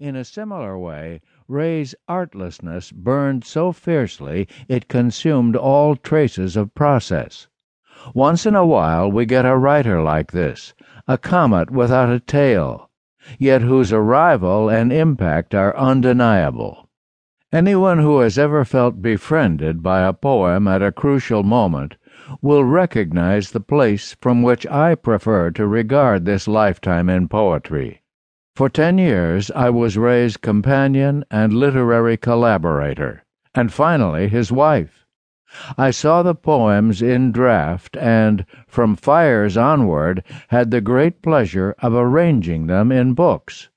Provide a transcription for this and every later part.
In a similar way, Ray's artlessness burned so fiercely it consumed all traces of process. Once in a while we get a writer like this, a comet without a tail, yet whose arrival and impact are undeniable. Anyone who has ever felt befriended by a poem at a crucial moment will recognize the place from which I prefer to regard this lifetime in poetry. For ten years I was Ray's companion and literary collaborator, and finally his wife. I saw the poems in draft and, from Fires onward, had the great pleasure of arranging them in books.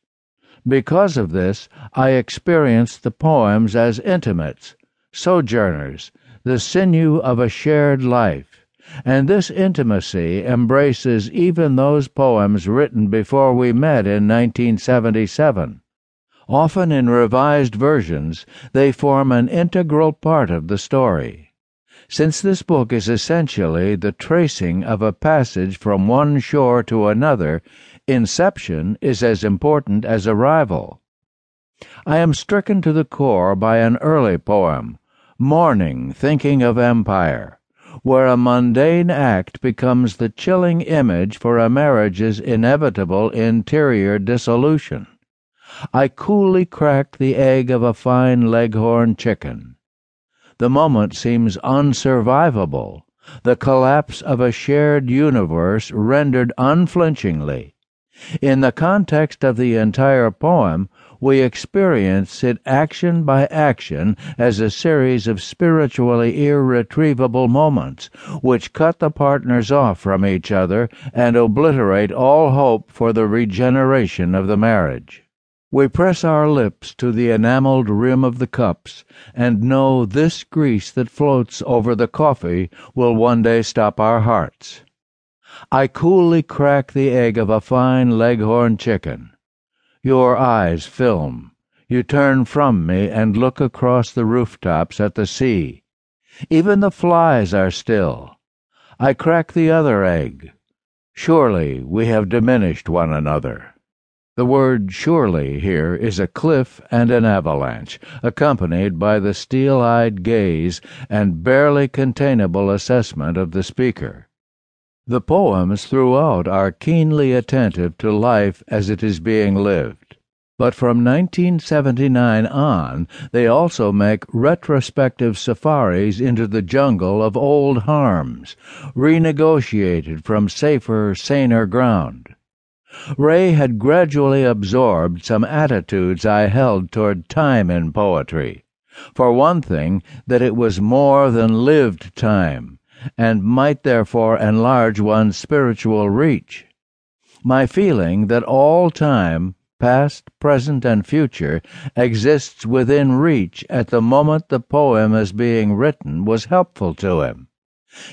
Because of this, I experienced the poems as intimates, sojourners, the sinew of a shared life and this intimacy embraces even those poems written before we met in 1977. Often in revised versions, they form an integral part of the story. Since this book is essentially the tracing of a passage from one shore to another, inception is as important as arrival. I am stricken to the core by an early poem, Morning, Thinking of Empire where a mundane act becomes the chilling image for a marriage's inevitable interior dissolution. I coolly crack the egg of a fine leghorn chicken. The moment seems unsurvivable, the collapse of a shared universe rendered unflinchingly. In the context of the entire poem, we experience it action by action as a series of spiritually irretrievable moments which cut the partners off from each other and obliterate all hope for the regeneration of the marriage. We press our lips to the enameled rim of the cups and know this grease that floats over the coffee will one day stop our hearts. I coolly crack the egg of a fine leghorn chicken. Your eyes film. You turn from me and look across the rooftops at the sea. Even the flies are still. I crack the other egg. Surely we have diminished one another. The word surely here is a cliff and an avalanche, accompanied by the steel eyed gaze and barely containable assessment of the speaker. The poems throughout are keenly attentive to life as it is being lived. But from 1979 on, they also make retrospective safaris into the jungle of old harms, renegotiated from safer, saner ground. Ray had gradually absorbed some attitudes I held toward time in poetry. For one thing, that it was more than lived time and might therefore enlarge one's spiritual reach. My feeling that all time, past, present, and future, exists within reach at the moment the poem is being written was helpful to him.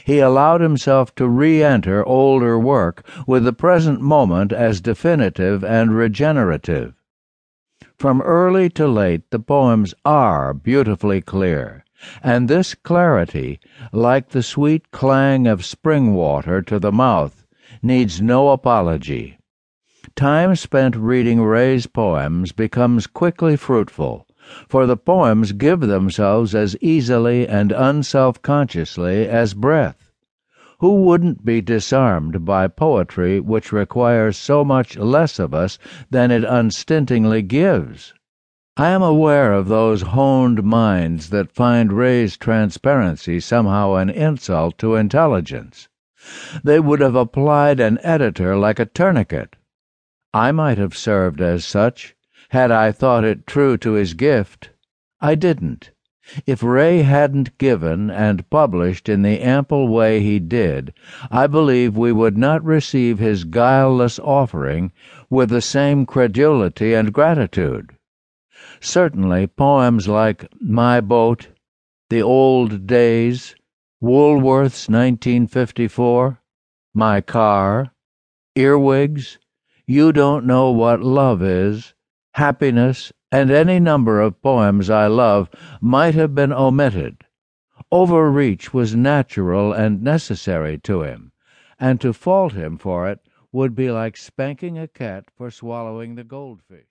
He allowed himself to re enter older work with the present moment as definitive and regenerative. From early to late, the poems are beautifully clear and this clarity, like the sweet clang of spring water to the mouth, needs no apology. Time spent reading Ray's poems becomes quickly fruitful, for the poems give themselves as easily and unself consciously as breath. Who wouldn't be disarmed by poetry which requires so much less of us than it unstintingly gives? I am aware of those honed minds that find Ray's transparency somehow an insult to intelligence. They would have applied an editor like a tourniquet. I might have served as such, had I thought it true to his gift. I didn't. If Ray hadn't given and published in the ample way he did, I believe we would not receive his guileless offering with the same credulity and gratitude. Certainly, poems like My Boat, The Old Days, Woolworth's 1954, My Car, Earwigs, You Don't Know What Love Is, Happiness, and any number of poems I love might have been omitted. Overreach was natural and necessary to him, and to fault him for it would be like spanking a cat for swallowing the goldfish.